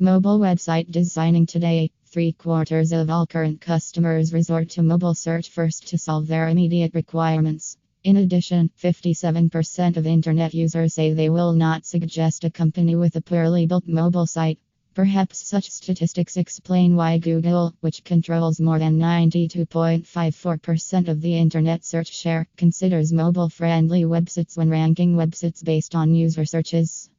Mobile website designing today. Three quarters of all current customers resort to mobile search first to solve their immediate requirements. In addition, 57% of internet users say they will not suggest a company with a poorly built mobile site. Perhaps such statistics explain why Google, which controls more than 92.54% of the internet search share, considers mobile friendly websites when ranking websites based on user searches.